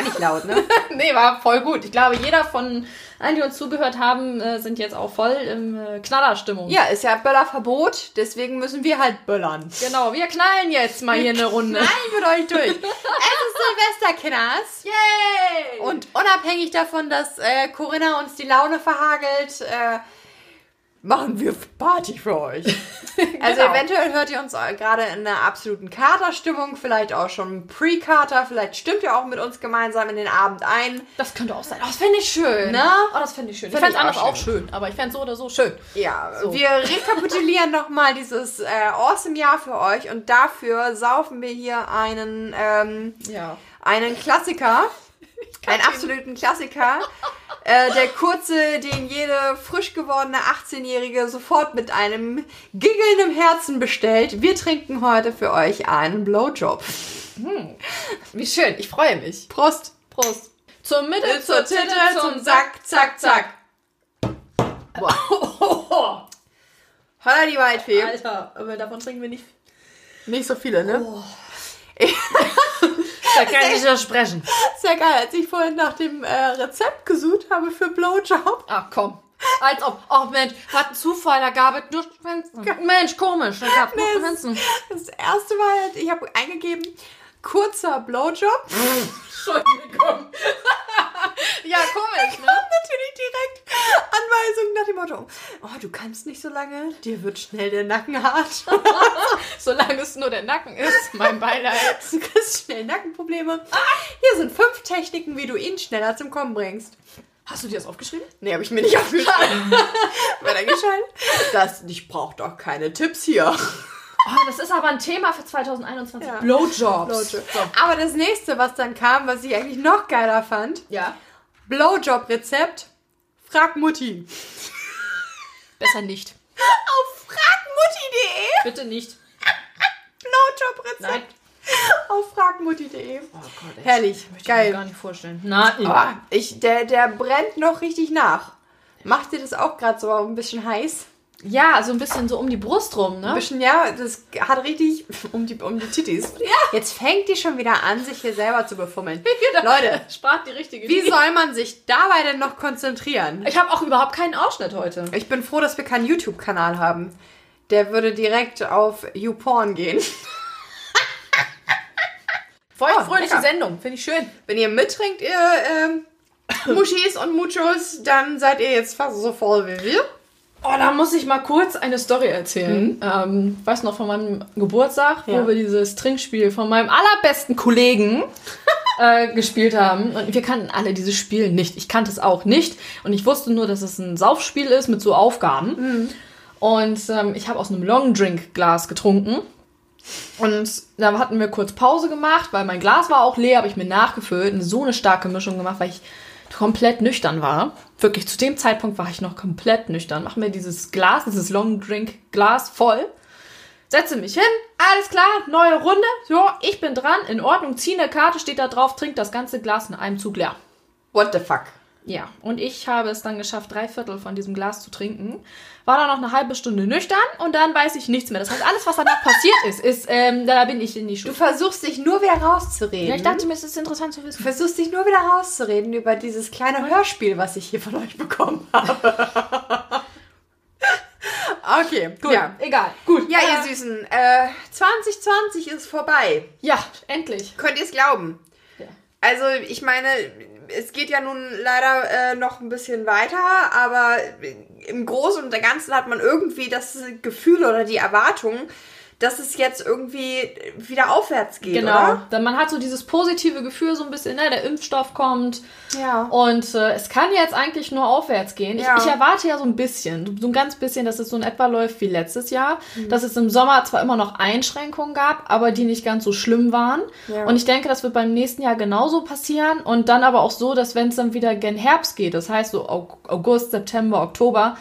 gar nicht laut, ne? nee, war voll gut. Ich glaube, jeder von allen, die uns zugehört haben, äh, sind jetzt auch voll in äh, Knallerstimmung. Ja, ist ja Böllerverbot, deswegen müssen wir halt böllern. Genau, wir knallen jetzt mal hier eine Runde. Nein, mit euch durch. es ist Silvester, Kinders. Yay! Und unabhängig davon, dass äh, Corinna uns die Laune verhagelt, äh, machen wir Party für euch. Also Genau. eventuell hört ihr uns gerade in einer absoluten Katerstimmung, vielleicht auch schon Pre-Kater, vielleicht stimmt ihr auch mit uns gemeinsam in den Abend ein. das könnte auch sein. Oh, das fände ich schön. Na? Oh, das fände ich schön. Ich Fänd fände es ich anders auch auch schön. aber ich fände es so oder so schön. Ja, So. wir rekapitulieren nochmal dieses äh, awesome Jahr für euch und dafür saufen wir hier einen, ähm, Ja. einen Klassiker, einen absoluten Klassiker. Äh, der kurze, den jede frisch gewordene 18-Jährige sofort mit einem Giggeln im Herzen bestellt. Wir trinken heute für euch einen Blowjob. Wie schön. Ich freue mich. Prost! Prost. Zur Mitte, Zur Titte, zum Sack, zack, zack. Oh, Holla die Waldfee. Alter, aber davon trinken wir nicht. Nicht so viele, ne? Da kann ich ja sprechen. Sehr geil, als ich vorhin nach dem äh, Rezept gesucht habe für Blowjob. Ach komm. Als ob. Oh Mensch, was ein Zufall, da gab es nur Schwänzen. Mensch, komisch, da gab es nur Schwänzen. Das erste Mal, ich habe eingegeben, kurzer Blowjob. Entschuldigung. ja, komisch, ne? Natürlich direkt Anweisungen nach dem Motto, oh, du kannst nicht so lange, dir wird schnell der Nacken hart. Solange es nur der Nacken ist, mein Beileid. Du kriegst schnell Nackenprobleme. Hier sind fünf Techniken, wie du ihn schneller zum Kommen bringst. Hast du dir das aufgeschrieben? Nee, habe ich mir nicht aufgeschrieben. Weitergeschaltet. Das, ich brauche doch keine Tipps hier. Oh, das ist aber ein Thema für 2021. Ja. Blowjobs. Blowjob. Aber das nächste, was dann kam, was ich eigentlich noch geiler fand, Ja. Blowjob-Rezept, frag Mutti. Besser nicht. Auf fragmutti.de. Bitte nicht. Blowjob-Rezept. Auf fragmutti.de. Oh Gott. Herrlich, Möchte ich mir geil. gar nicht vorstellen. Na, Oh, ich, der, der brennt noch richtig nach. Macht dir das auch gerade so ein bisschen heiß? Ja, so ein bisschen so um die Brust rum, ne? Ein bisschen, ja, das hat richtig um die, um die Tittis. Ja. Jetzt fängt die schon wieder an, sich hier selber zu befummeln. Leute, Sprach die richtige wie Linie. soll man sich dabei denn noch konzentrieren? Ich habe auch überhaupt keinen Ausschnitt heute. Ich bin froh, dass wir keinen YouTube-Kanal haben. Der würde direkt auf YouPorn gehen. Feuchtfröhliche lecker. Sendung, finde ich schön. Wenn ihr mittrinkt, ihr ähm, Muschis und Muchos, dann seid ihr jetzt fast so voll wie wir. Oh, da muss ich mal kurz eine Story erzählen. Ähm, weißt du noch von meinem Geburtstag, Ja. wo wir dieses Trinkspiel von meinem allerbesten Kollegen äh, gespielt haben. Und wir kannten alle dieses Spiel nicht. Ich kannte es auch nicht. Und ich wusste nur, dass es ein Saufspiel ist mit so Aufgaben. Und ähm, ich habe aus einem Long Drink Glas getrunken. Und da hatten wir kurz Pause gemacht, weil mein Glas war auch leer, habe ich mir nachgefüllt und so eine starke Mischung gemacht, weil ich komplett nüchtern war. Wirklich, zu dem Zeitpunkt war ich noch komplett nüchtern. Mach mir dieses Glas, dieses Long Drink Glas voll. Setze mich hin, alles klar, neue Runde. So, ich bin dran, in Ordnung, ziehe eine Karte, steht da drauf, trink das ganze Glas in einem Zug leer. What the fuck? Ja, und ich habe es dann geschafft, drei Viertel von diesem Glas zu trinken. War dann noch eine halbe Stunde nüchtern und dann weiß ich nichts mehr. Das heißt, alles, was danach passiert ist, ist, ähm, da bin ich in die Du Schule. versuchst dich nur wieder rauszureden. Ja, ich dachte mir, es ist interessant zu Du wissen. versuchst dich nur wieder rauszureden über dieses kleine Hörspiel, was ich hier von euch bekommen habe. okay, gut. Ja, egal. Gut. ja ihr Süßen, äh, 2020 ist vorbei. Ja, endlich. Könnt ihr es glauben? Ja. Also, ich meine, es geht ja nun leider äh, noch ein bisschen weiter, aber im Großen und Ganzen hat man irgendwie das Gefühl oder die Erwartung, dass es jetzt irgendwie wieder aufwärts geht, Genau. oder? Dann man hat so dieses positive Gefühl so ein bisschen, ne, der Impfstoff kommt Ja. und äh, es kann jetzt eigentlich nur aufwärts gehen. Ja. Ich, ich erwarte ja so ein bisschen, so ein ganz bisschen, dass es so in etwa läuft wie letztes Jahr, Mhm. dass es im Sommer zwar immer noch Einschränkungen gab, aber die nicht ganz so schlimm waren. Ja. Und ich denke, das wird beim nächsten Jahr genauso passieren und dann aber auch so, dass wenn es dann wieder gen Herbst geht, das heißt so Au- August, September, Oktober,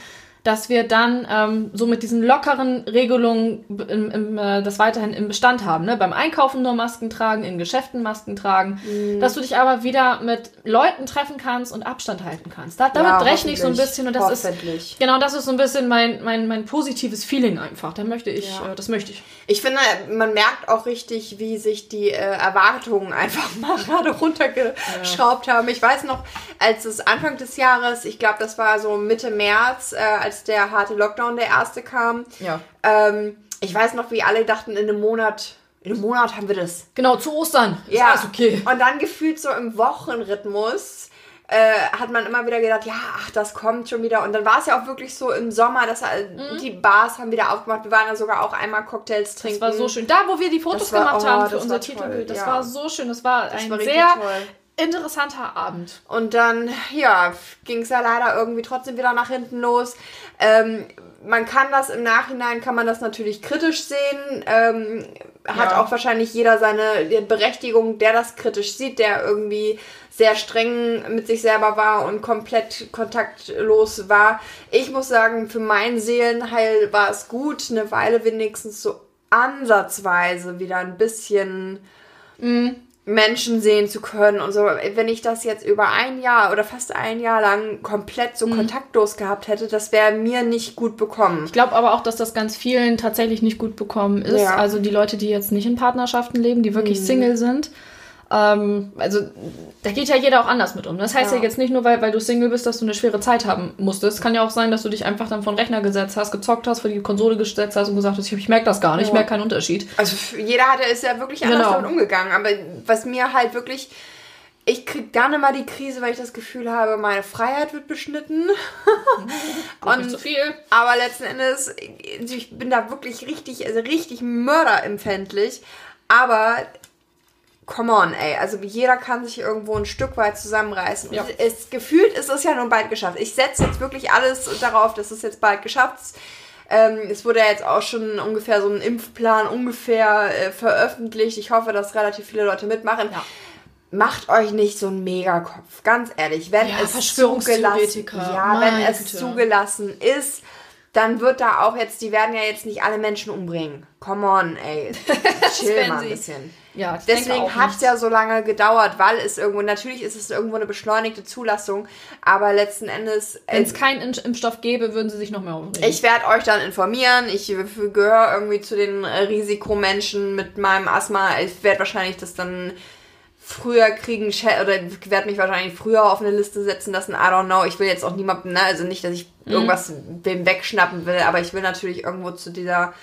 dass wir dann ähm, so mit diesen lockeren Regelungen im, im, äh, das weiterhin im Bestand haben. Ne? Beim Einkaufen nur Masken tragen, in Geschäften Masken tragen, Mhm. dass du dich aber wieder mit Leuten treffen kannst und Abstand halten kannst. Da, damit Ja, rechne ich so ein bisschen und das ist genau das ist so ein bisschen mein, mein, mein positives Feeling einfach. Da möchte ich, Ja. äh, das möchte ich. Ich finde, man merkt auch richtig, wie sich die äh, Erwartungen einfach mal gerade runtergeschraubt haben. Ich weiß noch, als es Anfang des Jahres, ich glaube, das war so Mitte März, äh, als der harte Lockdown der erste kam. Ja. Ähm, ich weiß noch, wie alle dachten, in einem Monat, in einem Monat haben wir das. Genau, zu Ostern. Ist Ja, alles okay. Und dann gefühlt so im Wochenrhythmus äh, hat man immer wieder gedacht, ja, ach, das kommt schon wieder. Und dann war es ja auch wirklich so im Sommer, dass äh, die Bars haben wieder aufgemacht. Wir waren ja sogar auch einmal Cocktails trinken. Das war so schön. Da, wo wir die Fotos Das war- gemacht oh, haben für das unser Titelbild, das ja. war so schön. Das war ein war sehr toll. Interessanter Abend. Und dann, ja, ging es ja leider irgendwie trotzdem wieder nach hinten los. Ähm, man kann das im Nachhinein, kann man das natürlich kritisch sehen. Ähm, hat Ja. auch wahrscheinlich jeder seine Berechtigung, der das kritisch sieht, der irgendwie sehr streng mit sich selber war und komplett kontaktlos war. Ich muss sagen, für mein Seelenheil war es gut, eine Weile wenigstens so ansatzweise wieder ein bisschen Menschen sehen zu können und so. Wenn ich das jetzt über ein Jahr oder fast ein Jahr lang komplett so kontaktlos gehabt hätte, das wäre mir nicht gut bekommen. Ich glaube aber auch, dass das ganz vielen tatsächlich nicht gut bekommen ist. Ja. Mhm. Also die Leute, die jetzt nicht in Partnerschaften leben, die wirklich Single sind. Ähm, also da geht ja jeder auch anders mit um. Das heißt ja, Ja. jetzt nicht nur, weil, weil du Single bist, dass du eine schwere Zeit haben musstest. Kann ja auch sein, dass du dich einfach dann von Rechner gesetzt hast, gezockt hast, vor die Konsole gesetzt hast und gesagt hast, ich, ich merke das gar nicht, ich Ja. merke keinen Unterschied. Also jeder hatte ist ja wirklich anders Genau. damit umgegangen. Aber was mir halt wirklich. Ich krieg dann immer die Krise, weil ich das Gefühl habe, meine Freiheit wird beschnitten. nicht so viel. Aber letzten Endes, ich bin da wirklich richtig, also richtig mörderempfindlich. Aber come on, ey. Also jeder kann sich irgendwo ein Stück weit zusammenreißen. Ja. Es, gefühlt ist es ja nun bald geschafft. Ich setze jetzt wirklich alles darauf, dass es jetzt bald geschafft ist. Ähm, es wurde ja jetzt auch schon ungefähr so ein Impfplan ungefähr äh, veröffentlicht. Ich hoffe, dass relativ viele Leute mitmachen. Ja. Macht euch nicht so einen Megakopf, ganz ehrlich. Wenn Ja, es zugelassen, ja, wenn es Güte. zugelassen ist, dann wird da auch jetzt, die werden ja jetzt nicht alle Menschen umbringen. Come on, ey. Chill mal ein bisschen. Ja, Deswegen hat es ja so lange gedauert, weil es irgendwo, natürlich ist es irgendwo eine beschleunigte Zulassung, aber letzten Endes, Wenn äh, es keinen Impf- Impfstoff gäbe, würden sie sich noch mehr aufregen. ich werde euch dann informieren. Ich gehöre irgendwie zu den äh, Risikomenschen mit meinem Asthma. Ich werde wahrscheinlich das dann früher kriegen oder werde mich wahrscheinlich früher auf eine Liste setzen lassen. I don't know. Ich will jetzt auch niemandem, ne, also nicht, dass ich Mhm. irgendwas wem wegschnappen will, aber ich will natürlich irgendwo zu dieser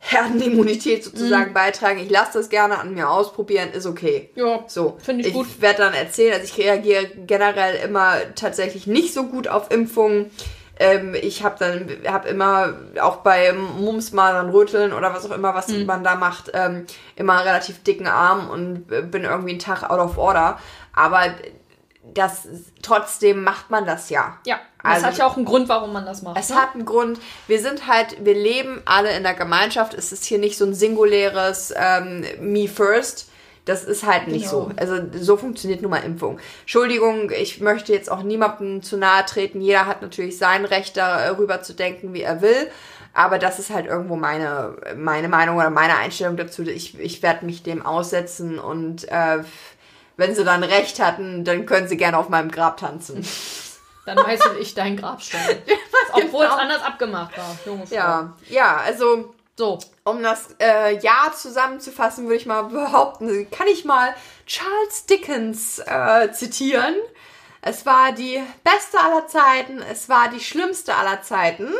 Herdenimmunität Mhm. sozusagen beitragen. Ich lasse das gerne an mir ausprobieren, ist okay. Ja, So, Finde ich ich gut. werde dann erzählen, also ich reagiere generell immer tatsächlich nicht so gut auf Impfungen. Ähm, ich habe dann hab immer auch bei Mumps, Masern, Röteln oder was auch immer, was Hm. man da macht, ähm, immer einen relativ dicken Arm und bin irgendwie einen Tag out of order. Aber das trotzdem macht man das ja. ja. Das Also- hat ja auch einen Grund, warum man das macht. Es ne? hat einen Grund. Wir sind halt, wir leben alle in der Gemeinschaft. Es ist hier nicht so ein singuläres ähm, Me First. Das ist halt nicht Genau. so. Also so funktioniert nun mal Impfung. Entschuldigung, ich möchte jetzt auch niemandem zu nahe treten. Jeder hat natürlich sein Recht darüber zu denken, wie er will. Aber das ist halt irgendwo meine, meine Meinung oder meine Einstellung dazu. Ich, ich werde mich dem aussetzen und äh, wenn sie dann recht hatten, dann können sie gerne auf meinem Grab tanzen. Dann meißel ich dein Grabstein. Obwohl es genau. anders abgemacht war. Frau. Ja, ja, also So. um das äh, Jahr zusammenzufassen, würde ich mal behaupten, kann ich mal Charles Dickens äh, zitieren. Es war die beste aller Zeiten, es war die schlimmste aller Zeiten.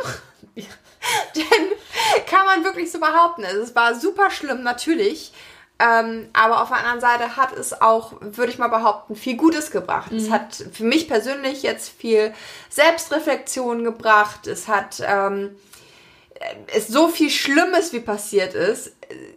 Denn kann man wirklich so behaupten. Also es war super schlimm, natürlich. Ähm, aber auf der anderen Seite hat es auch, würde ich mal behaupten, viel Gutes gebracht. Es hat für mich persönlich jetzt viel Selbstreflexion gebracht. Es hat ähm, es so viel Schlimmes wie passiert ist.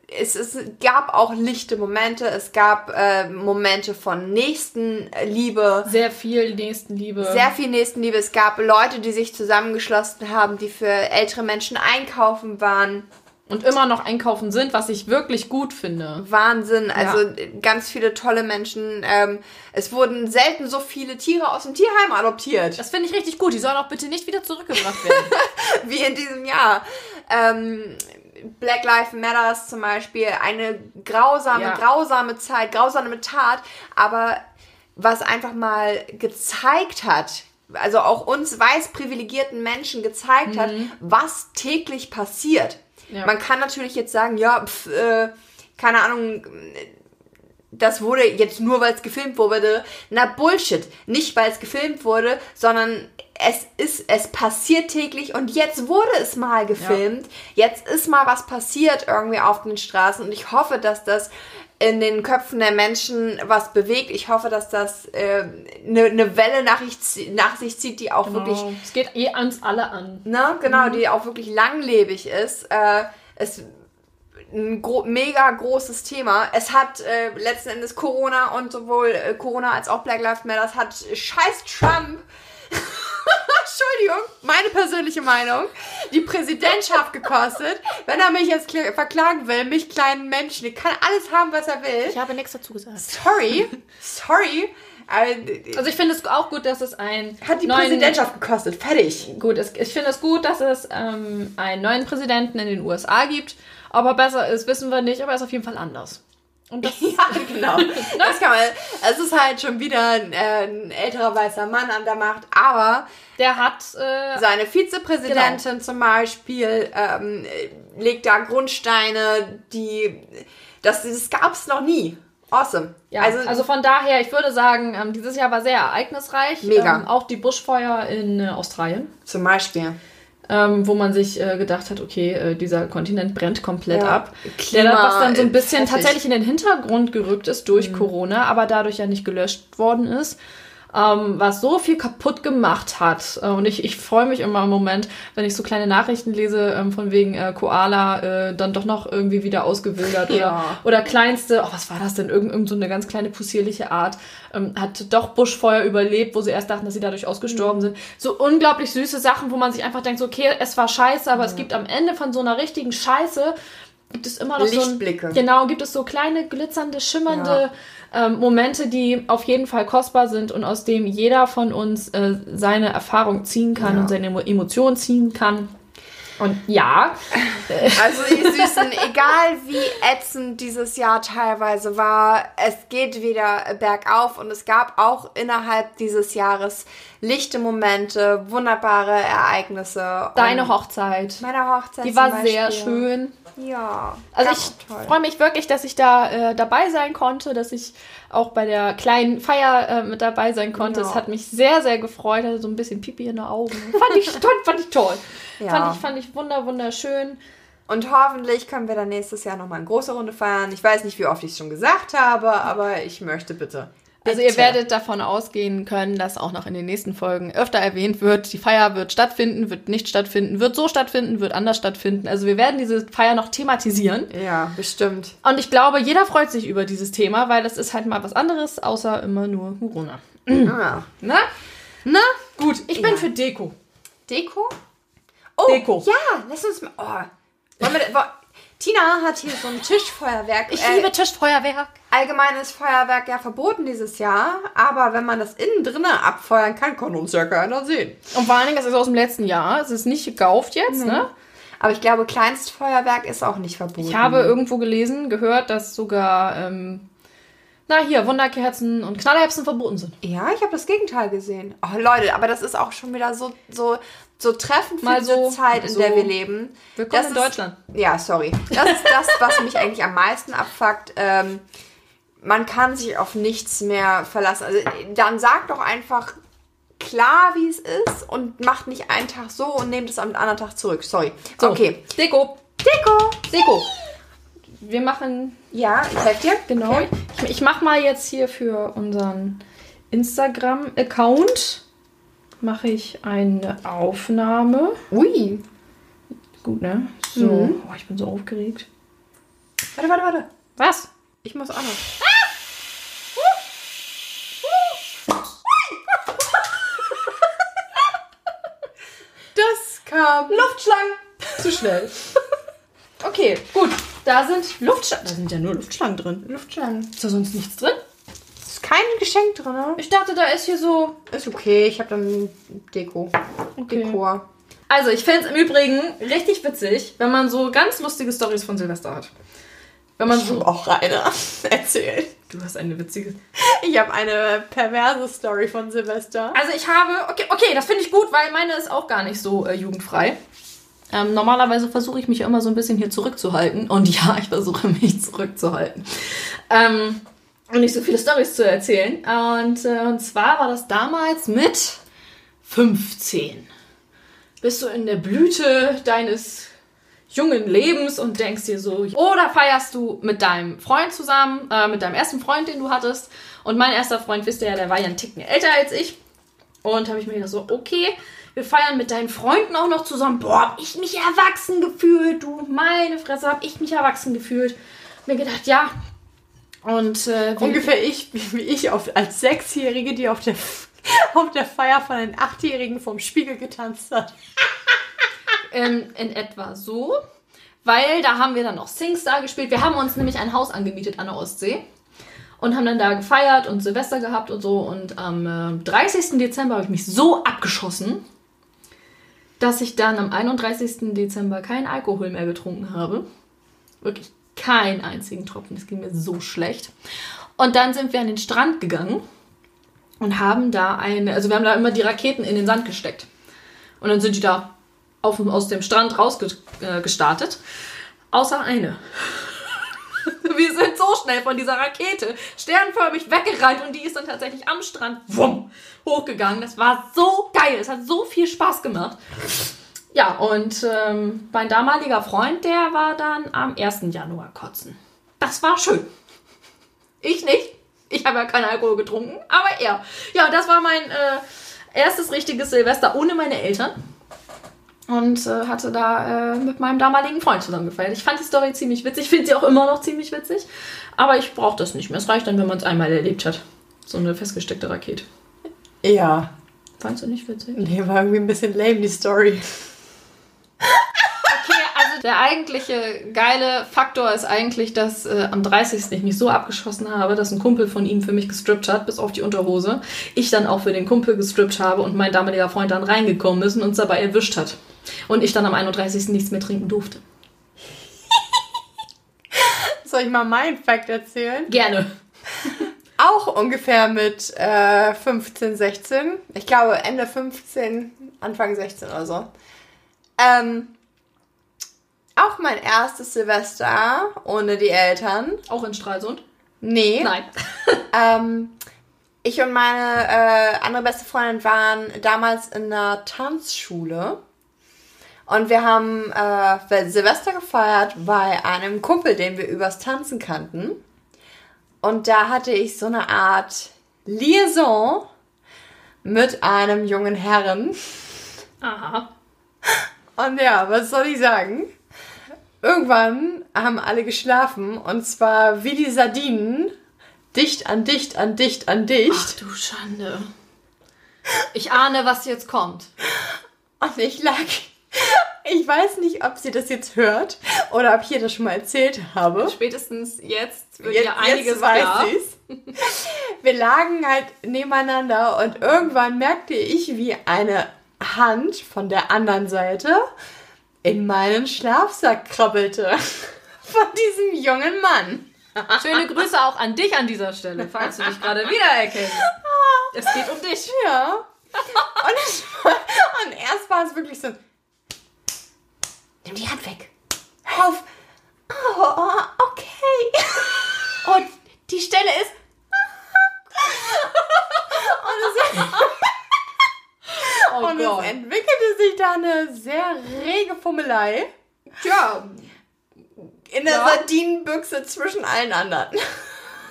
Es, es gab auch lichte Momente. Es gab äh, Momente von Nächstenliebe. Sehr viel Nächstenliebe. Sehr viel Nächstenliebe. Es gab Leute, die sich zusammengeschlossen haben, die für ältere Menschen einkaufen waren. Und immer noch einkaufen sind, was ich wirklich gut finde. Wahnsinn. Also ganz viele tolle Menschen. Ähm, es wurden selten so viele Tiere aus dem Tierheim adoptiert. Das finde ich richtig gut. Die sollen auch bitte nicht wieder zurückgebracht werden. wie in diesem Jahr. Ähm, Black Lives Matters zum Beispiel, eine grausame, Ja. grausame Zeit, grausame Tat, aber was einfach mal gezeigt hat, also auch uns weiß privilegierten Menschen gezeigt hat, was täglich passiert. Ja. Man kann natürlich jetzt sagen, ja, pf, äh, keine Ahnung, das wurde jetzt nur, weil es gefilmt wurde. Na Bullshit. Nicht, weil es gefilmt wurde, sondern es ist, es passiert täglich und jetzt wurde es mal gefilmt. Jetzt ist mal was passiert irgendwie auf den Straßen und ich hoffe, dass das in den Köpfen der Menschen was bewegt. Ich hoffe, dass das eine äh, ne Welle nach, ich, nach sich zieht, die auch wirklich Genau. Es geht eh uns alle an. Ne, genau, die auch wirklich langlebig ist. Äh, es ein gro mega großes Thema. Es hat äh, letzten Endes Corona und sowohl äh, Corona als auch Black Lives Matter hat scheiß Trump. Entschuldigung, meine persönliche Meinung, die Präsidentschaft gekostet. Wenn er mich jetzt kla- verklagen will, mich kleinen Menschen, der kann alles haben, was er will. Ich habe nichts dazu gesagt. Sorry, sorry. Äh, Also ich finde es auch gut, dass es ein hat die neuen, Präsidentschaft gekostet. Fertig. Gut, es, ich finde es gut, dass es ähm, einen neuen Präsidenten in den USA gibt. Ob er besser ist, wissen wir nicht, aber er ist auf jeden Fall anders. Und das Ja, genau. Das kann man. Es ist halt schon wieder ein, äh, ein älterer weißer Mann an der Macht, aber der hat äh, seine Vizepräsidentin zum Beispiel ähm, legt da Grundsteine, die. Das, das gab es noch nie. Awesome. Ja, also, von daher, ich würde sagen, ähm, dieses Jahr war sehr ereignisreich. Mega. Ähm, auch die Buschfeuer in äh, Australien, zum Beispiel. Ähm, wo man sich äh, gedacht hat, okay, äh, dieser Kontinent brennt komplett Ja. ab. Klima, der, was dann so ein bisschen tatsächlich in den Hintergrund gerückt ist durch Corona, aber dadurch ja nicht gelöscht worden ist. Ähm, was so viel kaputt gemacht hat. Äh, und ich, ich freue mich immer im Moment, wenn ich so kleine Nachrichten lese, ähm, von wegen äh, Koala äh, dann doch noch irgendwie wieder ausgewildert oder, Ja. oder kleinste, oh, was war das denn? Irgend, irgend so eine ganz kleine possierliche Art, ähm, hat doch Buschfeuer überlebt, wo sie erst dachten, dass sie dadurch ausgestorben Mhm. sind. So unglaublich süße Sachen, wo man sich einfach denkt, so, okay, es war scheiße, aber es gibt am Ende von so einer richtigen Scheiße, gibt es immer noch Lichtblicke. so ein, genau, gibt es so kleine glitzernde, schimmernde ähm, Momente, die auf jeden Fall kostbar sind und aus dem jeder von uns äh, seine Erfahrung ziehen kann Ja. und seine Emo Emotionen ziehen kann. Und ja, Also die Süßen, egal wie ätzend dieses Jahr teilweise war, es geht wieder bergauf und es gab auch innerhalb dieses Jahres lichte Momente, wunderbare Ereignisse. deine Hochzeit, meine Hochzeit die war sehr schön. Ja. Also ich freue mich wirklich, dass ich da äh, dabei sein konnte, dass ich auch bei der kleinen Feier äh, mit dabei sein konnte. Es hat mich sehr, sehr gefreut. Hatte so ein bisschen Pipi in den Augen. Fand ich toll, fand ich toll. Ja. Fand ich, fand ich wunder, wunderschön. Und hoffentlich können wir dann nächstes Jahr nochmal eine große Runde feiern. Ich weiß nicht, wie oft ich es schon gesagt habe, aber ich möchte bitte. Also Bitte. ihr werdet davon ausgehen können, dass auch noch in den nächsten Folgen öfter erwähnt wird, die Feier wird stattfinden, wird nicht stattfinden, wird so stattfinden, wird anders stattfinden. Also wir werden diese Feier noch thematisieren. Ja, bestimmt. Und ich glaube, jeder freut sich über dieses Thema, weil es ist halt mal was anderes, außer immer nur Corona. Ja. Na? Na? Gut, ich bin Ja. für Deko. Deko? Oh, Deko. Ja, lass uns mal. Oh. Wollen wir, Tina hat hier so ein Tischfeuerwerk. Ich Äh, liebe Tischfeuerwerk. allgemeines Feuerwerk ja verboten dieses Jahr, aber wenn man das innen drinnen abfeuern kann, kann uns ja keiner sehen. Und vor allen Dingen, es ist aus dem letzten Jahr. Es ist nicht gekauft jetzt, ne? Aber ich glaube, Kleinstfeuerwerk ist auch nicht verboten. Ich habe irgendwo gelesen, gehört, dass sogar, ähm, na hier, Wunderkerzen und Knallerbsen verboten sind. Ja, ich habe das Gegenteil gesehen. Oh Leute, aber das ist auch schon wieder so, so, so treffend für Mal diese so, Zeit, in so. der wir leben. Willkommen Das in ist- Deutschland. Ja, sorry. Das ist das, was mich eigentlich am meisten abfuckt. Ähm, man kann sich auf nichts mehr verlassen. Also dann sagt doch einfach klar, wie es ist und macht nicht einen Tag so und nehmt es am anderen Tag zurück. Sorry. So, Okay. Deko. Deko. Deko. Wir machen, Ja, ich helfe dir. genau. Okay. Ich, ich mache mal jetzt hier für unseren Instagram-Account mache ich eine Aufnahme. Ui. Gut, ne? So. Mhm. Oh, ich bin so aufgeregt. Warte, warte, warte. Was? Ich muss auch noch. Das kam Luftschlangen. zu schnell. Okay, gut. Da sind Luftschlangen. Da sind ja nur Luftschlangen drin. Luftschlangen. Ist da sonst nichts drin? Ist kein Geschenk drin, ne? Ich dachte, da ist hier so. Ist okay, ich habe dann Deko. Okay. Dekor. Also, ich finde es im Übrigen richtig witzig, wenn man so ganz lustige Stories von Silvester hat. Wenn man Ich so. auch eine erzählt. Du hast eine witzige. Ich habe eine perverse Story von Silvester. Also, ich habe. Okay, okay, das finde ich gut, weil meine ist auch gar nicht so äh, jugendfrei. Ähm, normalerweise versuche ich mich immer so ein bisschen hier zurückzuhalten. Und ja, ich versuche mich zurückzuhalten. Ähm, und nicht so viele Stories zu erzählen. Und, äh, und zwar war das damals mit 15. Bist du in der Blüte deines jungen Lebens und denkst dir so, oder feierst du mit deinem Freund zusammen, äh, mit deinem ersten Freund, den du hattest. Und mein erster Freund, wisst ihr ja, der war ja ein Ticken älter als ich. Und habe ich mir gedacht so, okay, wir feiern mit deinen Freunden auch noch zusammen. Boah, hab ich mich erwachsen gefühlt, du, meine Fresse, hab ich mich erwachsen gefühlt. Mir gedacht, ja. Und äh, Ungefähr ich, wie ich auf, als Sechsjährige, die auf der, auf der Feier von einem Achtjährigen vom Spiegel getanzt hat. ähm, in etwa so. Weil da haben wir dann noch SingStar gespielt. Wir haben uns nämlich ein Haus angemietet an der Ostsee. Und haben dann da gefeiert und Silvester gehabt und so. Und am äh, 30. Dezember habe ich mich so abgeschossen, dass ich dann am 31. Dezember keinen Alkohol mehr getrunken habe. Wirklich keinen einzigen Tropfen. Es ging mir so schlecht. Und dann sind wir an den Strand gegangen und haben da eine, also wir haben da immer die Raketen in den Sand gesteckt. Und dann sind die da auf, aus dem Strand rausgestartet. Außer eine. Wir sind so schnell von dieser Rakete sternförmig weggerannt und die ist dann tatsächlich am Strand wumm, hochgegangen. Das war so geil. Es hat so viel Spaß gemacht. Ja, und ähm, mein damaliger Freund, der war dann am 1. Januar kotzen. Das war schön. Ich nicht. Ich habe ja keinen Alkohol getrunken, aber er. Ja, das war mein äh, erstes richtiges Silvester ohne meine Eltern. Und äh, hatte da äh, mit meinem damaligen Freund zusammen gefeiert. Ich fand die Story ziemlich witzig. Ich finde sie auch immer noch ziemlich witzig. Aber ich brauche das nicht mehr. Es reicht dann, wenn man es einmal erlebt hat. So eine festgesteckte Rakete. Ja. Fandst du nicht witzig? Nee, war irgendwie ein bisschen lame, die Story. Okay, also der eigentliche geile Faktor ist eigentlich, dass äh, am 30. ich mich so abgeschossen habe, dass ein Kumpel von ihm für mich gestrippt hat, bis auf die Unterhose. Ich dann auch für den Kumpel gestrippt habe und mein damaliger Freund dann reingekommen ist und uns dabei erwischt hat. Und ich dann am 31. nichts mehr trinken durfte. Soll ich mal meinen Fact erzählen? Gerne. Auch ungefähr mit äh, 15, 16. Ich glaube Ende 15, Anfang 16 oder so. Ähm, auch mein erstes Silvester ohne die Eltern. Auch in Stralsund? Nee. Nein. Ähm, ich und meine äh, andere beste Freundin waren damals in einer Tanzschule. Und wir haben äh, Silvester gefeiert bei einem Kumpel, den wir übers Tanzen kannten. Und da hatte ich so eine Art Liaison mit einem jungen Herren. Aha. Und ja, was soll ich sagen? Irgendwann haben alle geschlafen und zwar wie die Sardinen, dicht an dicht an dicht an dicht. Ach du Schande. Ich ahne, was jetzt kommt. Und ich lag. Ich weiß nicht, ob sie das jetzt hört oder ob ich ihr das schon mal erzählt habe. Spätestens jetzt wird Jetzt, ja einiges jetzt weiß klar. Wir lagen halt nebeneinander und irgendwann merkte ich, wie eine Hand von der anderen Seite in meinen Schlafsack krabbelte. Von diesem jungen Mann. Schöne Grüße auch an dich an dieser Stelle, falls du dich gerade wiedererkennst. Es geht um dich. Ja. Und, war, und erst war es wirklich so. Nimm die Hand weg. Hör auf. Oh, okay. Und die Stelle ist. Und, es, Oh und es entwickelte sich da eine sehr rege Fummelei. Ja, In der Ja. Sardinenbüchse zwischen allen anderen.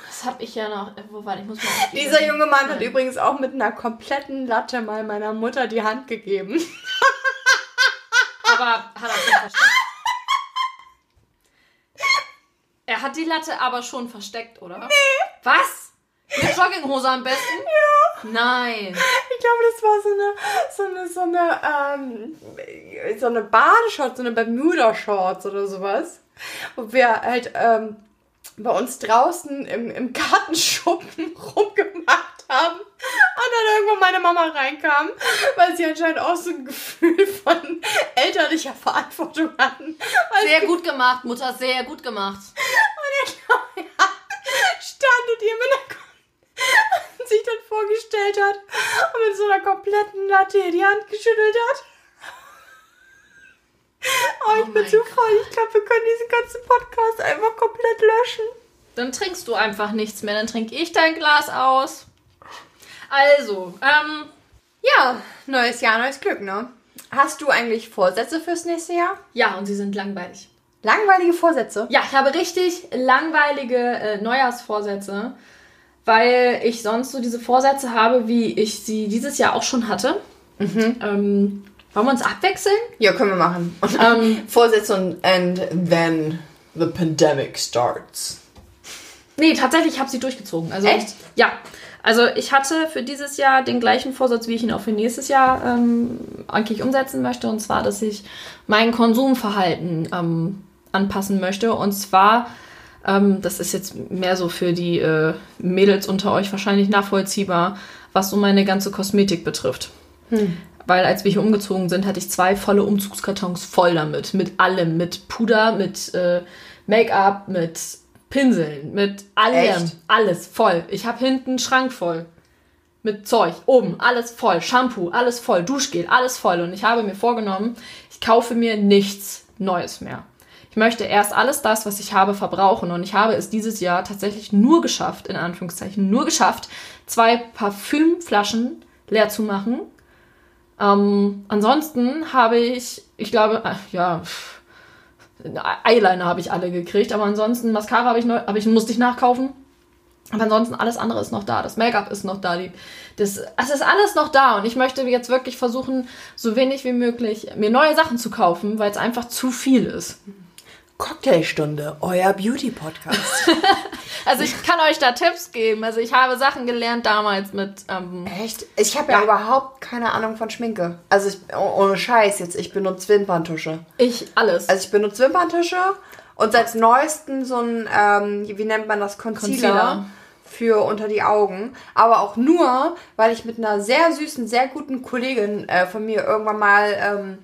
das hab ich ja noch. äh, Wo war ich? muss mal. Dieser junge Mann hat Nein. übrigens auch mit einer kompletten Latte mal meiner Mutter die Hand gegeben. Aber hat er schon versteckt? Er hat die Latte aber schon versteckt, oder? Nee. Was? Mit Jogginghose am besten? Ja. Nein. Ich glaube, das war so eine, so eine, so eine, ähm, so eine Badeshorts, so eine Bermuda-Shorts oder sowas. wo wir halt ähm, bei uns draußen im, im Gartenschuppen rumgemacht haben. Und dann irgendwann meine Mama reinkam, weil sie anscheinend auch so ein Gefühl von elterlicher Verantwortung hatten. Weil Sehr gut gemacht, Mutter, sehr gut gemacht. ja, stand und ihr mit einer und sich dann vorgestellt hat und mit so einer kompletten Latte die Hand geschüttelt hat. Oh, ich Oh bin zu voll. Ich glaube, wir können diesen ganzen Podcast einfach komplett löschen. Dann trinkst du einfach nichts mehr, dann trinke ich dein Glas aus. Also, ähm, Ja, neues Jahr, neues Glück, ne? Hast du eigentlich Vorsätze fürs nächste Jahr? ja, und sie sind langweilig. Langweilige Vorsätze? Ja, ich habe richtig langweilige äh, Neujahrsvorsätze, weil ich sonst so diese Vorsätze habe, wie ich sie dieses Jahr auch schon hatte. Ähm, wollen wir uns abwechseln? Ja, können wir machen. Ähm, Vorsätze und and then the pandemic starts. nee, tatsächlich habe ich sie durchgezogen. Also, Echt? Ja. Also ich hatte für dieses Jahr den gleichen Vorsatz, wie ich ihn auch für nächstes Jahr ähm, eigentlich umsetzen möchte. Und zwar, dass ich mein Konsumverhalten ähm, anpassen möchte. Und zwar, ähm, das ist jetzt mehr so für die äh, Mädels unter euch wahrscheinlich nachvollziehbar, was so meine ganze Kosmetik betrifft. Weil als wir hier umgezogen sind, hatte ich zwei volle Umzugskartons voll damit. Mit allem. Mit Puder, mit äh, Make-up, mit Pinseln, mit allem. Echt? Alles voll. Ich habe hinten einen Schrank voll. Mit Zeug. Oben, alles voll. Shampoo, alles voll. Duschgel, alles voll. Und ich habe mir vorgenommen, ich kaufe mir nichts Neues mehr. Ich möchte erst alles das, was ich habe, verbrauchen. Und ich habe es dieses Jahr tatsächlich nur geschafft, in Anführungszeichen, nur geschafft, zwei Parfümflaschen leer zu machen. Ähm, ansonsten habe ich, ich glaube, äh, ja, Eyeliner habe ich alle gekriegt, aber ansonsten Mascara habe ich, neu, hab ich musste ich nachkaufen. Aber ansonsten alles andere ist noch da. Das Make-up ist noch da. Die, das, es ist alles noch da. Und ich möchte jetzt wirklich versuchen, so wenig wie möglich mir neue Sachen zu kaufen, weil es einfach zu viel ist. Cocktailstunde, euer Beauty-Podcast. Also ich kann euch da Tipps geben. Also ich habe Sachen gelernt damals mit. Ähm, Echt? Ich habe ja. Ja. überhaupt keine Ahnung von Schminke. Also ich, oh- ohne Scheiß jetzt, ich benutze Wimperntusche. ich alles. Also ich benutze Wimperntusche und seit neuestem so ein, ähm, wie nennt man das, Concealer, Concealer. für unter die Augen. Aber auch nur, weil ich mit einer sehr süßen, sehr guten Kollegin äh, von mir irgendwann mal ähm,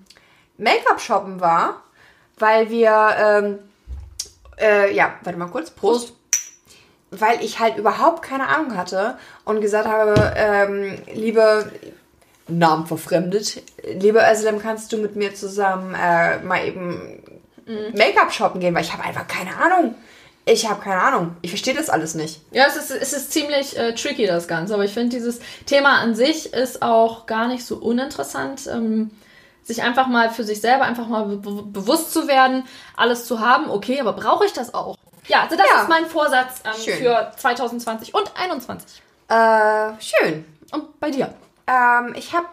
Make-up shoppen war, weil wir, ähm, äh, ja, warte mal kurz, Prost. Weil ich halt überhaupt keine Ahnung hatte und gesagt habe, ähm, liebe Namen verfremdet. Liebe Özlem, kannst du mit mir zusammen äh, mal eben Make-up shoppen gehen? Weil ich habe einfach keine Ahnung. Ich habe keine Ahnung. Ich verstehe das alles nicht. Ja, es ist, es ist ziemlich äh, tricky, das Ganze. Aber ich finde, dieses Thema an sich ist auch gar nicht so uninteressant. Ähm, sich einfach mal für sich selber einfach mal be be- bewusst zu werden, alles zu haben, okay, aber brauche ich das auch? Ja, also das Ja. ist mein Vorsatz ähm, für 2020 und 2021. Äh, schön. Und bei dir? Ähm, ich habe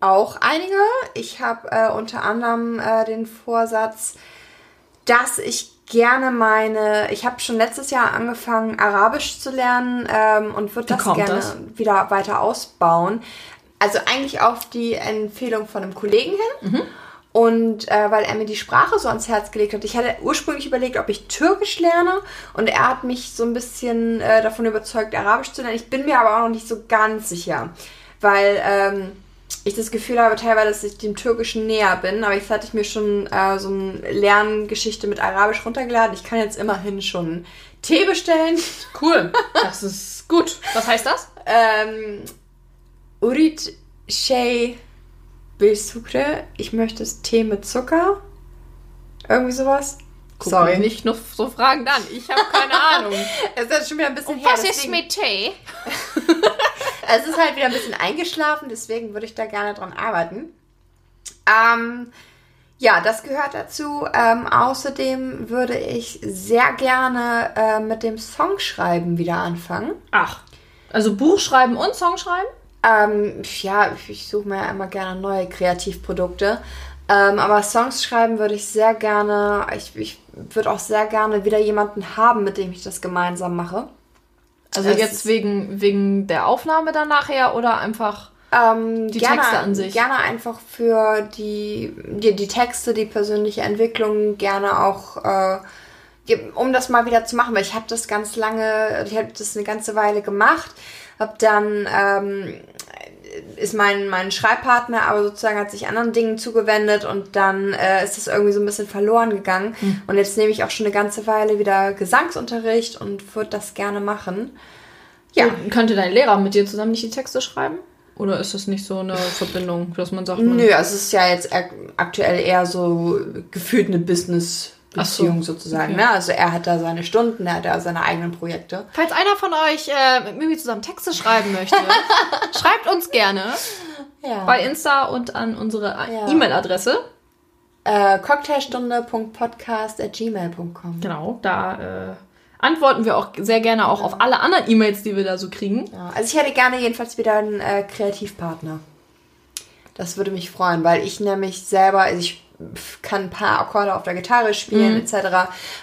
auch einige. Ich habe äh, unter anderem äh, den Vorsatz, dass ich gerne meine, ich habe schon letztes Jahr angefangen, Arabisch zu lernen ähm, und würde das gerne das? wieder weiter ausbauen. Also eigentlich auf die Empfehlung von einem Kollegen hin. Mhm. Und äh, weil er mir die Sprache so ans Herz gelegt hat. Ich hatte ursprünglich überlegt, ob ich Türkisch lerne. Und er hat mich so ein bisschen äh, davon überzeugt, Arabisch zu lernen. Ich bin mir aber auch noch nicht so ganz sicher. Weil ähm, ich das Gefühl habe teilweise, dass ich dem Türkischen näher bin. Aber jetzt hatte ich mir schon äh, so eine Lerngeschichte mit Arabisch runtergeladen. Ich kann jetzt immerhin schon Tee bestellen. Cool. Das ist gut. Was heißt das? Ähm, Urit Shay Bilsukre. Ich möchte es Tee mit Zucker. Irgendwie sowas. Guck Sorry. mich nicht nur so Fragen an. Ich habe keine Ahnung. Es ist schon wieder ein bisschen her. deswegen- Tee? Es ist halt wieder ein bisschen eingeschlafen, deswegen würde ich da gerne dran arbeiten. Ähm, ja, das gehört dazu. Ähm, außerdem würde ich sehr gerne äh, mit dem Songschreiben wieder anfangen. Ach. Also Buch schreiben und Song schreiben? Ähm, ja, ich suche mir ja immer gerne neue Kreativprodukte. Ähm, aber Songs schreiben würde ich sehr gerne. Ich, ich würde auch sehr gerne wieder jemanden haben, mit dem ich das gemeinsam mache. Also Es jetzt wegen, wegen der Aufnahme dann nachher oder einfach. Ähm, Die gerne, Texte an sich. Gerne einfach für die, die, die Texte, die persönliche Entwicklung, gerne auch, äh, um das mal wieder zu machen, weil ich habe das ganz lange, ich habe das eine ganze Weile gemacht, habe dann ähm, ist mein, mein Schreibpartner, aber sozusagen hat sich anderen Dingen zugewendet und dann äh, ist das irgendwie so ein bisschen verloren gegangen. Und jetzt nehme ich auch schon eine ganze Weile wieder Gesangsunterricht und würde das gerne machen. Ja. Könnte dein Lehrer mit dir zusammen nicht die Texte schreiben? Oder ist das nicht so eine Verbindung, dass man sagt, man Nö, also es ist ja jetzt ak- aktuell eher so gefühlt eine Business-Beziehung Ach so, sozusagen. okay. Ne? Also er hat da seine Stunden, er hat da seine eigenen Projekte. Falls einer von euch äh, mit Mimi zusammen Texte schreiben möchte, schreibt uns gerne Ja. bei Insta und an unsere Ja. E-Mail-Adresse. äh, cocktailstunde.podcast.gmail.com Genau, da äh, antworten wir auch sehr gerne auch auf alle anderen E-Mails, die wir da so kriegen. Ja, also ich hätte gerne jedenfalls wieder einen äh, Kreativpartner. Das würde mich freuen, weil ich nämlich selber, also ich kann ein paar Akkorde auf der Gitarre spielen etc.,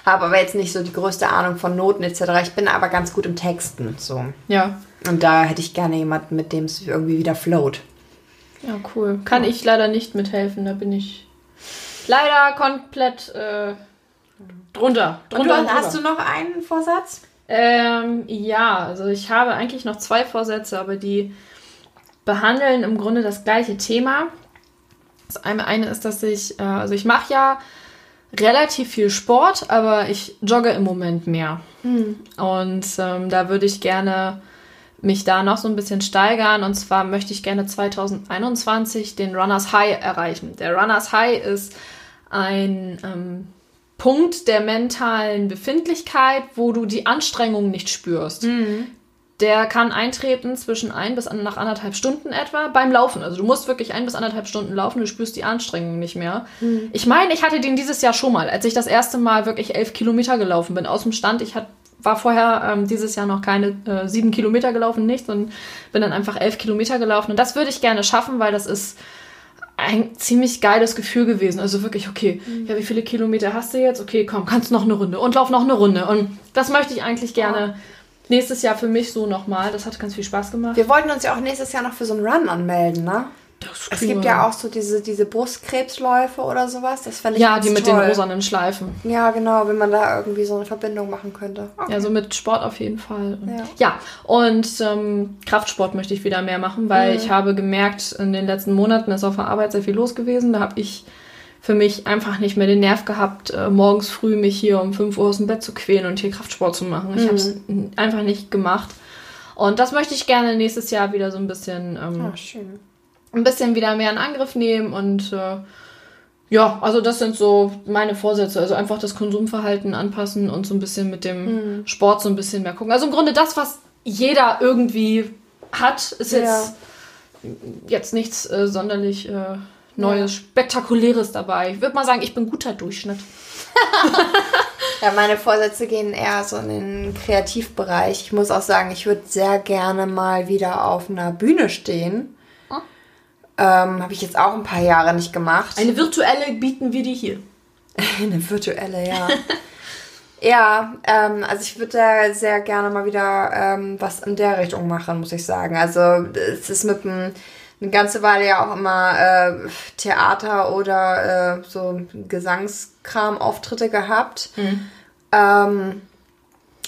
habe aber jetzt nicht so die größte Ahnung von Noten etc. Ich bin aber ganz gut im Texten so. Ja. Und da hätte ich gerne jemanden, mit dem es irgendwie wieder float. Ja, cool. Kann ich leider nicht mithelfen, da bin ich leider komplett äh, drunter. Und drunter du, hast du noch einen Vorsatz? Ähm, ja, also ich habe eigentlich noch zwei Vorsätze, aber die behandeln im Grunde das gleiche Thema. Das eine, ist, dass ich, äh, also ich mache ja relativ viel Sport, aber ich jogge im Moment mehr. Und ähm, da würde ich gerne mich da noch so ein bisschen steigern. Und zwar möchte ich gerne 2021 den Runners High erreichen. Der Runners High ist ein ähm, Punkt der mentalen Befindlichkeit, wo du die Anstrengung nicht spürst. Der kann eintreten zwischen ein bis nach anderthalb Stunden etwa beim Laufen. Also du musst wirklich ein bis anderthalb Stunden laufen, du spürst die Anstrengung nicht mehr. Ich meine, ich hatte den dieses Jahr schon mal, als ich das erste Mal wirklich elf Kilometer gelaufen bin aus dem Stand. Ich hat, war vorher ähm, dieses Jahr noch keine äh, sieben Kilometer gelaufen, nichts und bin dann einfach elf Kilometer gelaufen. Und das würde ich gerne schaffen, weil das ist ein ziemlich geiles Gefühl gewesen. Also wirklich, okay, ja, wie viele Kilometer hast du jetzt? Okay, komm, kannst noch eine Runde und lauf noch eine Runde. Und das möchte ich eigentlich gerne nächstes Jahr für mich so nochmal. Das hat ganz viel Spaß gemacht. Wir wollten uns ja auch nächstes Jahr noch für so einen Run anmelden, ne? Das Es gibt ja auch so diese, diese Brustkrebsläufe oder sowas. Das fände ich Ja, die mit toll. den rosanen Schleifen. Ja, genau, wenn man da irgendwie so eine Verbindung machen könnte. Okay. Ja, so mit Sport auf jeden Fall. Und, Ja. ja. und ähm, Kraftsport möchte ich wieder mehr machen, weil ich habe gemerkt, in den letzten Monaten ist auf der Arbeit sehr viel los gewesen. Da habe ich für mich einfach nicht mehr den Nerv gehabt, äh, morgens früh mich hier um 5 Uhr aus dem Bett zu quälen und hier Kraftsport zu machen. Ich habe es einfach nicht gemacht. Und das möchte ich gerne nächstes Jahr wieder so ein bisschen, ähm, Ah, schön. ein bisschen wieder mehr in Angriff nehmen und äh, ja, also das sind so meine Vorsätze. Also einfach das Konsumverhalten anpassen und so ein bisschen mit dem Sport so ein bisschen mehr gucken. Also im Grunde das, was jeder irgendwie hat, ist jetzt, jetzt nichts äh, sonderlich äh, Neues, Spektakuläres dabei. Ich würde mal sagen, ich bin guter Durchschnitt. Ja, meine Vorsätze gehen eher so in den Kreativbereich. Ich muss auch sagen, ich würde sehr gerne mal wieder auf einer Bühne stehen. Ähm, Habe ich jetzt auch ein paar Jahre nicht gemacht. Eine virtuelle bieten wir dir hier. Eine virtuelle, ja. ja, ähm, also ich würde da sehr gerne mal wieder ähm, was in der Richtung machen, muss ich sagen. Also es ist mit dem eine ganze Weile ja auch immer äh, Theater oder äh, so Gesangskram-Auftritte gehabt. Ähm,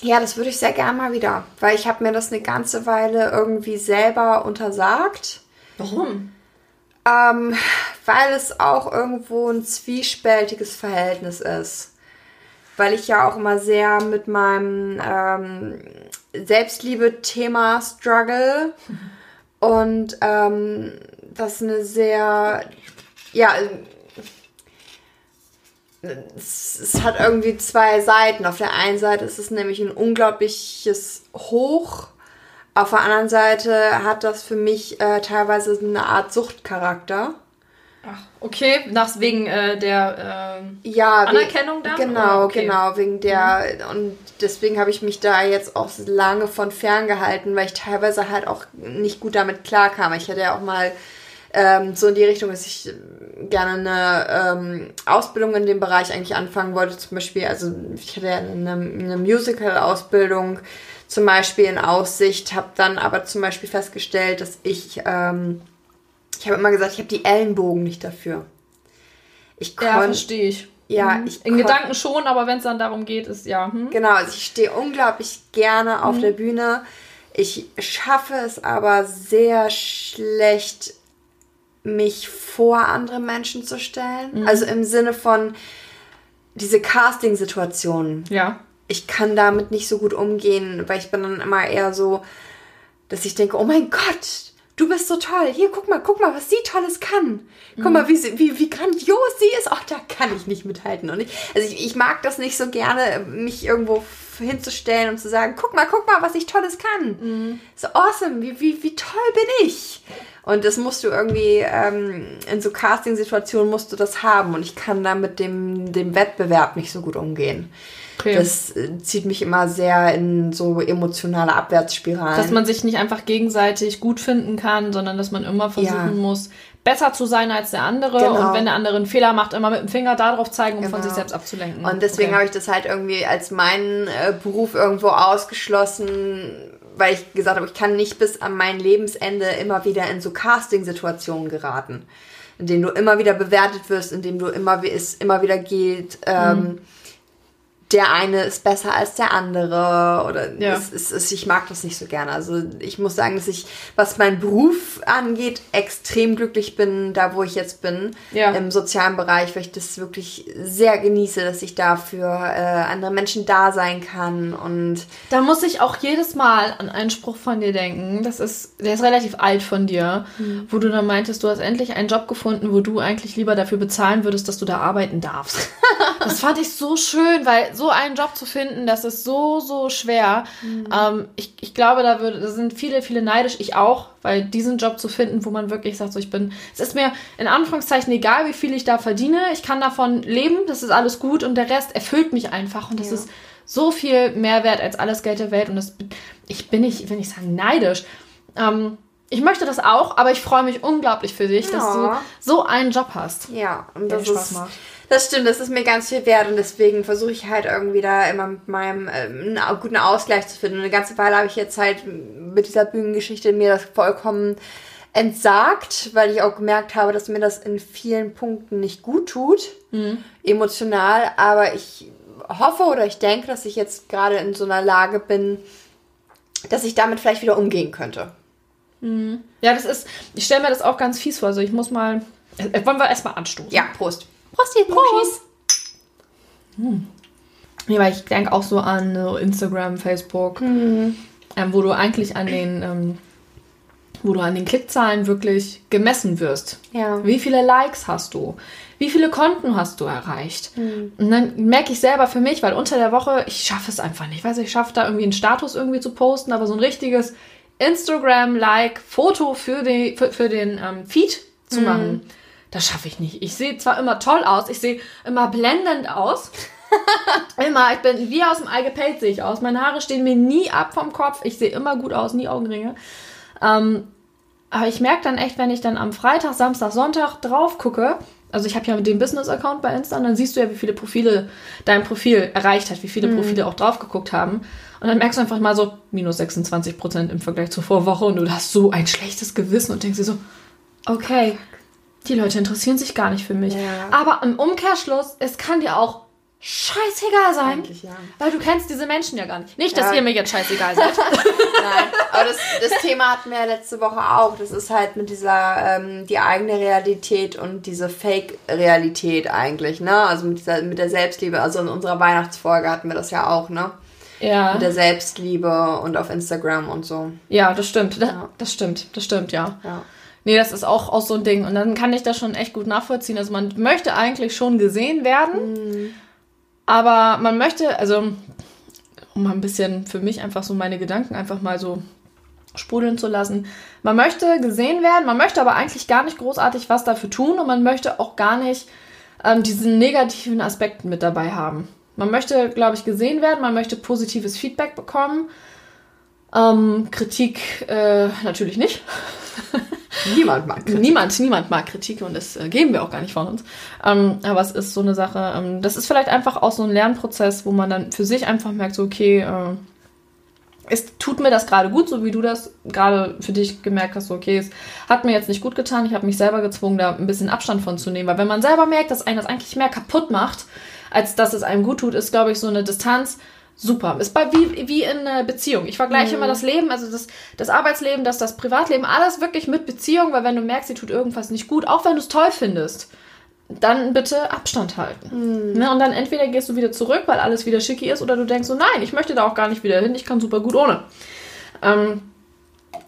ja, das würde ich sehr gerne mal wieder, weil ich habe mir das eine ganze Weile irgendwie selber untersagt. Warum? Ähm, weil es auch irgendwo ein zwiespältiges Verhältnis ist. Weil ich ja auch immer sehr mit meinem ähm, Selbstliebe-Thema struggle. Und ähm, das eine sehr, ja, es, es hat irgendwie zwei Seiten. Auf der einen Seite ist es nämlich ein unglaubliches Hoch. Auf der anderen Seite hat das für mich äh, teilweise eine Art Suchtcharakter. Ach, okay, nach wegen äh, der ähm, Ja, Anerkennung dann? Genau, Oder? Okay. Mhm. genau, wegen der und deswegen habe ich mich da jetzt auch lange von ferngehalten, weil ich teilweise halt auch nicht gut damit klarkam. Ich hätte ja auch mal ähm, so in die Richtung, dass ich gerne eine ähm, Ausbildung in dem Bereich eigentlich anfangen wollte. Zum Beispiel, also ich hatte ja eine, eine Musical-Ausbildung zum Beispiel in Aussicht, habe dann aber zum Beispiel festgestellt, dass ich ähm, Ich habe immer gesagt, ich habe die Ellenbogen nicht dafür. Ich Ja, kon- verstehe ich. Ja, Mhm. ich In Gedanken schon, aber wenn es dann darum geht, ist ja. Hm? Genau, also ich stehe unglaublich gerne Mhm. auf der Bühne. Ich schaffe es aber sehr schlecht, mich vor andere Menschen zu stellen. Mhm. Also im Sinne von diese Casting-Situationen. Ja. Ich kann damit nicht so gut umgehen, weil ich bin dann immer eher so, dass ich denke, oh mein Gott, du bist so toll. Hier, guck mal, guck mal, was sie Tolles kann. Guck Mhm. mal, wie, sie, wie, wie grandios sie ist. Ach, da kann ich nicht mithalten. Und ich, also ich, ich mag das nicht so gerne, mich irgendwo hinzustellen und zu sagen, guck mal, guck mal, was ich Tolles kann. Mhm. So awesome, wie, wie, wie toll bin ich. Und das musst du irgendwie, ähm, in so Casting-Situationen musst du das haben. Und ich kann da mit dem, dem Wettbewerb nicht so gut umgehen. Okay. Das äh, zieht mich immer sehr in so emotionale Abwärtsspiralen. dass man sich nicht einfach gegenseitig gut finden kann, sondern dass man immer versuchen Ja. muss, besser zu sein als der andere. Genau. Und wenn der andere einen Fehler macht, immer mit dem Finger darauf zeigen, um von Genau. sich selbst abzulenken. Und deswegen Okay. habe ich das halt irgendwie als meinen äh, Beruf irgendwo ausgeschlossen, weil ich gesagt habe, ich kann nicht bis an mein Lebensende immer wieder in so Casting-Situationen geraten, in denen du immer wieder bewertet wirst, in denen du immer, wie es immer wieder geht, ähm, Mhm. Der eine ist besser als der andere oder Ja. es, es, es, ich mag das nicht so gerne. Also ich muss sagen, dass ich, was meinen Beruf angeht, extrem glücklich bin, da wo ich jetzt bin, Ja. im sozialen Bereich, weil ich das wirklich sehr genieße, dass ich da für äh, andere Menschen da sein kann und Da muss ich auch jedes Mal an einen Spruch von dir denken. Das ist, der ist relativ alt von dir, Hm. wo du dann meintest, du hast endlich einen Job gefunden, wo du eigentlich lieber dafür bezahlen würdest, dass du da arbeiten darfst. das fand ich so schön, weil so einen Job zu finden, das ist so, so schwer. Hm. Ähm, ich, ich glaube, da, würde, da sind viele, viele neidisch, ich auch, weil diesen Job zu finden, wo man wirklich sagt, so ich bin, es ist mir in Anführungszeichen egal, wie viel ich da verdiene, ich kann davon leben, das ist alles gut und der Rest erfüllt mich einfach und das Ja. ist so viel mehr wert als alles Geld der Welt und das, ich bin nicht, will nicht sagen neidisch. Ähm, ich möchte das auch, aber ich freue mich unglaublich für dich, dass du Ja. so einen Job hast. ja, und Der das Spaß ist, macht. Das stimmt, das ist mir ganz viel wert und deswegen versuche ich halt irgendwie da immer mit meinem ähm, einen guten Ausgleich zu finden. Und eine ganze Weile habe ich jetzt halt mit dieser Bühnengeschichte mir das vollkommen entsagt, weil ich auch gemerkt habe, dass mir das in vielen Punkten nicht gut tut, emotional, aber ich hoffe oder ich denke, dass ich jetzt gerade in so einer Lage bin, dass ich damit vielleicht wieder umgehen könnte. Ja, das ist, ich stelle mir das auch ganz fies vor. Also ich muss mal, äh, wollen wir erstmal anstoßen? Ja, Prost. Prost, ihr Prost. Ja, weil ich denke auch so an so Instagram, Facebook, Mhm. ähm, wo du eigentlich an den, ähm, wo du an den Klickzahlen wirklich gemessen wirst. Ja. Wie viele Likes hast du? Wie viele Konten hast du erreicht? Mhm. Und dann merke ich selber für mich, weil unter der Woche, ich schaffe es einfach nicht. Ich weiß, ich schaffe da irgendwie einen Status irgendwie zu posten, aber so ein richtiges Instagram-Like-Foto für, die, für, für den ähm, Feed zu Mhm. machen, das schaffe ich nicht. Ich sehe zwar immer toll aus, ich sehe immer blendend aus. immer, ich bin wie aus dem Ei gepellt sehe ich aus. Meine Haare stehen mir nie ab vom Kopf. Ich sehe immer gut aus, nie Augenringe. Ähm, aber ich merke dann echt, wenn ich dann am Freitag, Samstag, Sonntag drauf gucke, also ich habe ja den Business-Account bei Insta und dann siehst du ja, wie viele Profile dein Profil erreicht hat, wie viele Profile auch drauf geguckt haben. Und dann merkst du einfach mal so, minus 26 Prozent im Vergleich zur Vorwoche und du hast so ein schlechtes Gewissen und denkst dir so, okay, die Leute interessieren sich gar nicht für mich. Ja. Aber im Umkehrschluss, es kann dir auch scheißegal sein, Eigentlich, ja. weil du kennst diese Menschen ja gar nicht. Nicht, dass Ja. ihr mir jetzt scheißegal seid. Nein, aber das, das Thema hatten wir ja letzte Woche auch. Das ist halt mit dieser, ähm, die eigene Realität und diese Fake-Realität eigentlich, ne? Also mit, dieser, mit der Selbstliebe. Also in unserer Weihnachtsfolge hatten wir das ja auch, ne? ja. Mit der Selbstliebe und auf Instagram und so. Ja, das stimmt. Das, Ja. das stimmt. Das stimmt, ja. Ja. Nee, das ist auch, auch so ein Ding. Und dann kann ich das schon echt gut nachvollziehen. Also man möchte eigentlich schon gesehen werden, aber man möchte, also um mal ein bisschen für mich einfach so meine Gedanken einfach mal so sprudeln zu lassen. Man möchte gesehen werden, man möchte aber eigentlich gar nicht großartig was dafür tun und man möchte auch gar nicht ähm, diesen negativen Aspekten mit dabei haben. Man möchte, glaube ich, gesehen werden, man möchte positives Feedback bekommen. Ähm, Kritik äh, natürlich nicht. Niemand mag Kritik. Niemand, niemand mag Kritik und das äh, geben wir auch gar nicht von uns. Ähm, aber es ist so eine Sache, ähm, das ist vielleicht einfach auch so ein Lernprozess, wo man dann für sich einfach merkt, so, okay, äh, es tut mir das gerade gut, so wie du das gerade für dich gemerkt hast, so, okay, es hat mir jetzt nicht gut getan, ich habe mich selber gezwungen, da ein bisschen Abstand von zu nehmen, weil wenn man selber merkt, dass einen das eigentlich mehr kaputt macht, als dass es einem gut tut, ist, glaube ich, so eine Distanz super. Ist bei, wie, wie in einer Beziehung. Ich vergleiche immer das Leben, also das, das Arbeitsleben, das, das Privatleben, alles wirklich mit Beziehung, weil wenn du merkst, sie tut irgendwas nicht gut, auch wenn du es toll findest, dann bitte Abstand halten. Ne? Und dann entweder gehst du wieder zurück, weil alles wieder schicki ist, oder du denkst so, nein, ich möchte da auch gar nicht wieder hin, ich kann super gut ohne. Ähm,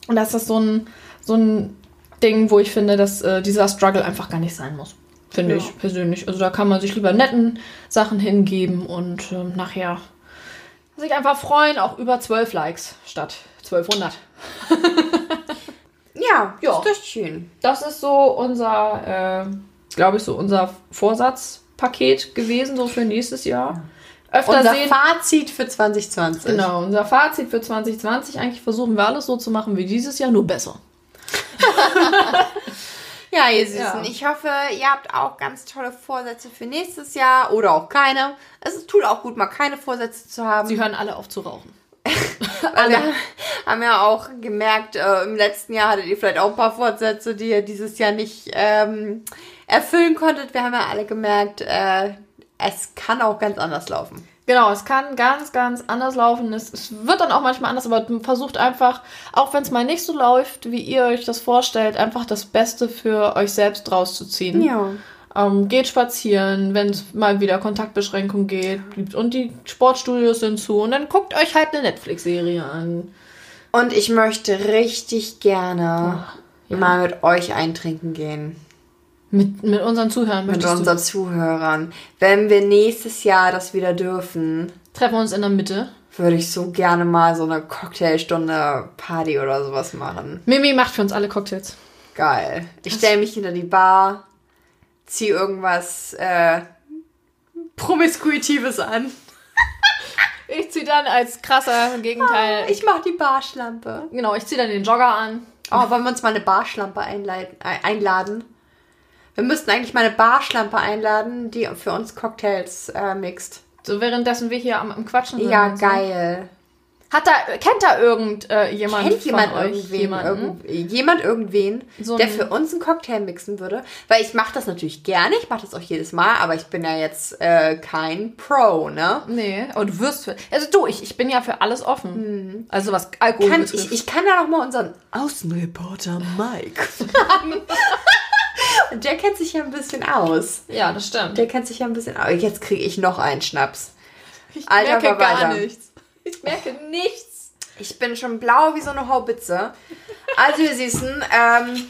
und das ist so ein, so ein Ding, wo ich finde, dass äh, dieser Struggle einfach gar nicht sein muss. Finde Ja. ich persönlich. Also da kann man sich lieber netten Sachen hingeben und ähm, nachher sich einfach freuen, auch über 12 Likes statt 1200. Ja, Ja. ist das schön. Das ist so unser, äh, glaube ich, so unser Vorsatzpaket gewesen, so für nächstes Jahr. Öfter Unser sehen. Fazit für 2020. Genau, unser Fazit für 2020. Eigentlich versuchen wir alles so zu machen wie dieses Jahr, nur besser. Ja, ihr Süßen. Ja. Ich hoffe, ihr habt auch ganz tolle Vorsätze für nächstes Jahr oder auch keine. Es tut auch gut, mal keine Vorsätze zu haben. Sie hören alle auf zu rauchen. Weil wir haben ja auch gemerkt, äh, im letzten Jahr hattet ihr vielleicht auch ein paar Vorsätze, die ihr dieses Jahr nicht ähm, erfüllen konntet. Wir haben ja alle gemerkt, äh, es kann auch ganz anders laufen. Genau, es kann ganz, ganz anders laufen. Es, es wird dann auch manchmal anders, aber versucht einfach, auch wenn es mal nicht so läuft, wie ihr euch das vorstellt, einfach das Beste für euch selbst rauszuziehen. Ja. Ähm, geht spazieren, wenn es mal wieder Kontaktbeschränkung geht, gibt und die Sportstudios sind zu und dann guckt euch halt eine Netflix-Serie an. Und ich möchte richtig gerne mal mit euch eintrinken gehen. Mit, mit unseren Zuhörern Mit unseren Zuhörern. Wenn wir nächstes Jahr das wieder dürfen, du. Treffen wir uns in der Mitte. würde ich so gerne mal so eine Cocktailstunde Party oder sowas machen. Mimi macht für uns alle Cocktails. Geil. Ich stelle mich hinter die Bar, zieh irgendwas äh, Promiskuitives an. Ich zieh dann als krasser Gegenteil. Ich mach die Barschlampe. genau, ich zieh dann den Jogger an. Oh, wollen wir uns mal eine Barschlampe äh, einladen? Wir müssten eigentlich mal eine Barschlampe einladen, die für uns Cocktails äh, mixt. So währenddessen wir hier am, am Quatschen sind. Ja, und so. geil. Hat da, kennt da irgend äh, jemand Kennt jemand irgendwen, jemanden? irgend, jemand irgendwen, So der für uns einen Cocktail mixen würde? Weil ich mache das natürlich gerne, ich mache das auch jedes Mal, aber ich bin ja jetzt äh, kein Pro, ne? Nee, aber du wirst für. Also du, ich, ich bin ja für alles offen. Also was Alkohol Kann, ich, ich kann da noch mal unseren Außenreporter Mike. Und der kennt sich ja ein bisschen aus. ja, das stimmt. Der kennt sich ja ein bisschen aus. Jetzt kriege ich noch einen Schnaps. Ich Alter merke gar nichts. Ich merke nichts. Ich bin schon blau wie so eine Haubitze. Also, ihr Süßen, ähm,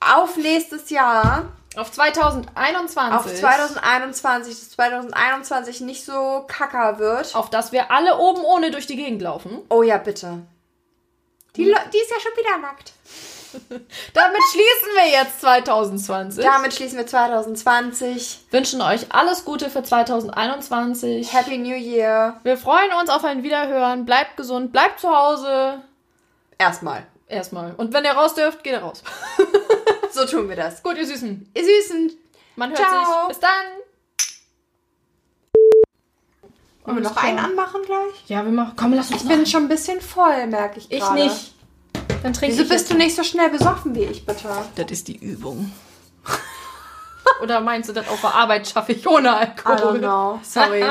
auf nächstes Jahr, Auf 2021. auf 2021, dass 2021 nicht so kacker wird. Auf das wir alle oben ohne durch die Gegend laufen. Oh ja, bitte. Die, Le- die ist ja schon wieder nackt. Damit schließen wir jetzt 2020. Damit schließen wir 2020. Wünschen euch alles Gute für 2021. Happy New Year. Wir freuen uns auf ein Wiederhören. Bleibt gesund, bleibt zu Hause. Erstmal. Erstmal. Und wenn ihr raus dürft, geht ihr raus. So tun wir das. Gut, ihr Süßen. Ihr Süßen. Man hört Ciao. sich. Bis dann. Wollen wir noch einen anmachen gleich? Ja, wir machen. Komm, lass uns Ich bin schon ein bisschen voll, merke ich Ich gerade. nicht. Dann trinke Wieso ich bist du nicht so schnell besoffen wie ich, bitte? Das ist die Übung. Oder meinst du, das auf der Arbeit schaffe ich ohne I Alkohol? don't know. Sorry.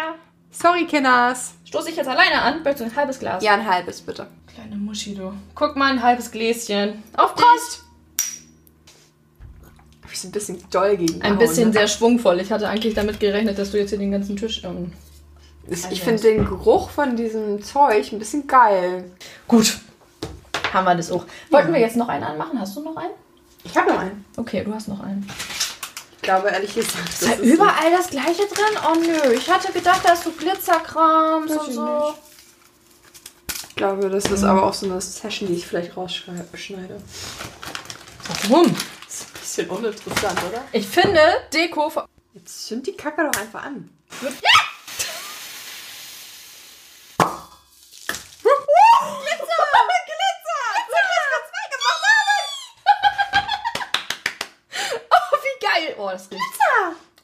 Sorry, Kinders. Stoße ich jetzt alleine an? Bitte, ein halbes Glas. Ja, ein halbes, bitte. Kleine Muschi, du. Guck mal, ein halbes Gläschen. Auf Prost! Hab ich so ein bisschen doll gegen. Ein bisschen sehr schwungvoll. Ich hatte eigentlich damit gerechnet, dass du jetzt hier den ganzen Tisch... Ähm Ich finde den Geruch von diesem Zeug ein bisschen geil. Gut. Haben wir das auch. Wollten wir jetzt noch einen anmachen? Hast du noch einen? Ich habe noch einen. Okay, du hast noch einen. Ich glaube, ehrlich gesagt, Ist da überall das gleiche drin? Oh nö, ich hatte gedacht, da ist so Glitzerkrams und ich so. nicht. Ich glaube, das ist aber auch so eine Session, die ich vielleicht rausschneide. Warum? Das ist ein bisschen uninteressant, oder? Ich finde Deko... Jetzt zünd die Kacke doch einfach an. Oh, wie geil. Oh, das riecht...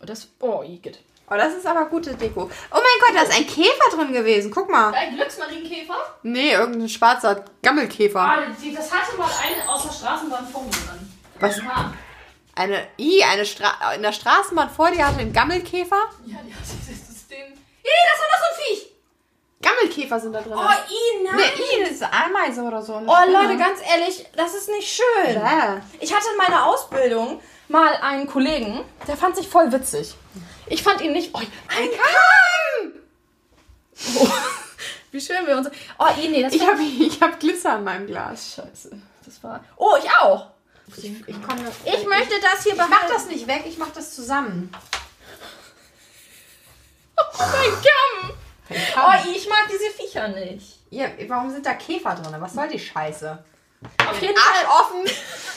Oh, das... Oh, Igitt. Oh, das ist aber gute Deko. Oh mein Gott, da ist ein Käfer drin gewesen. Guck mal. Ein Glücksmarienkäfer? Nee, irgendein schwarzer Gammelkäfer. Ah, das hatte mal eine aus der Straßenbahn vor mir dran. Was? Ja, Eine, i, eine Stra in der Straßenbahn vor dir hatte einen Gammelkäfer. ja, die hat das ist den. Ih, das war doch so ein Viech! Gammelkäfer sind da drin. Oh, i, nein. nee, i, das ist Ameise oder so. Oh, Spinne. Leute, ganz ehrlich, das ist nicht schön. Ja. Ich hatte in meiner Ausbildung Mal einen Kollegen, der fand sich voll witzig. Ich fand ihn nicht. Oh, Ein Kamm! oh, wie schön wir uns. Oh, nee, das Ich habe ich hab Glitzer an meinem Glas. Scheiße. Das war. Oh, ich auch! Ich, ich, komme, Ich möchte das hier ich mach behalten. das nicht weg, ich mach das zusammen. Oh mein Kamm! Oh, ich mag diese Viecher nicht. Ja, warum sind da Käfer drin? Was soll die Scheiße? Auf jeden Fall. Arsch offen!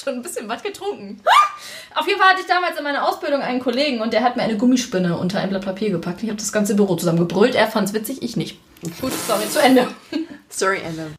schon ein bisschen was getrunken. Auf jeden Fall hatte ich damals in meiner Ausbildung einen Kollegen und der hat mir eine Gummispinne unter ein Blatt Papier gepackt. Ich habe das ganze Büro zusammengebrüllt. Er fand es witzig, ich nicht. Gut, sorry, zu Ende. Sorry, Ende.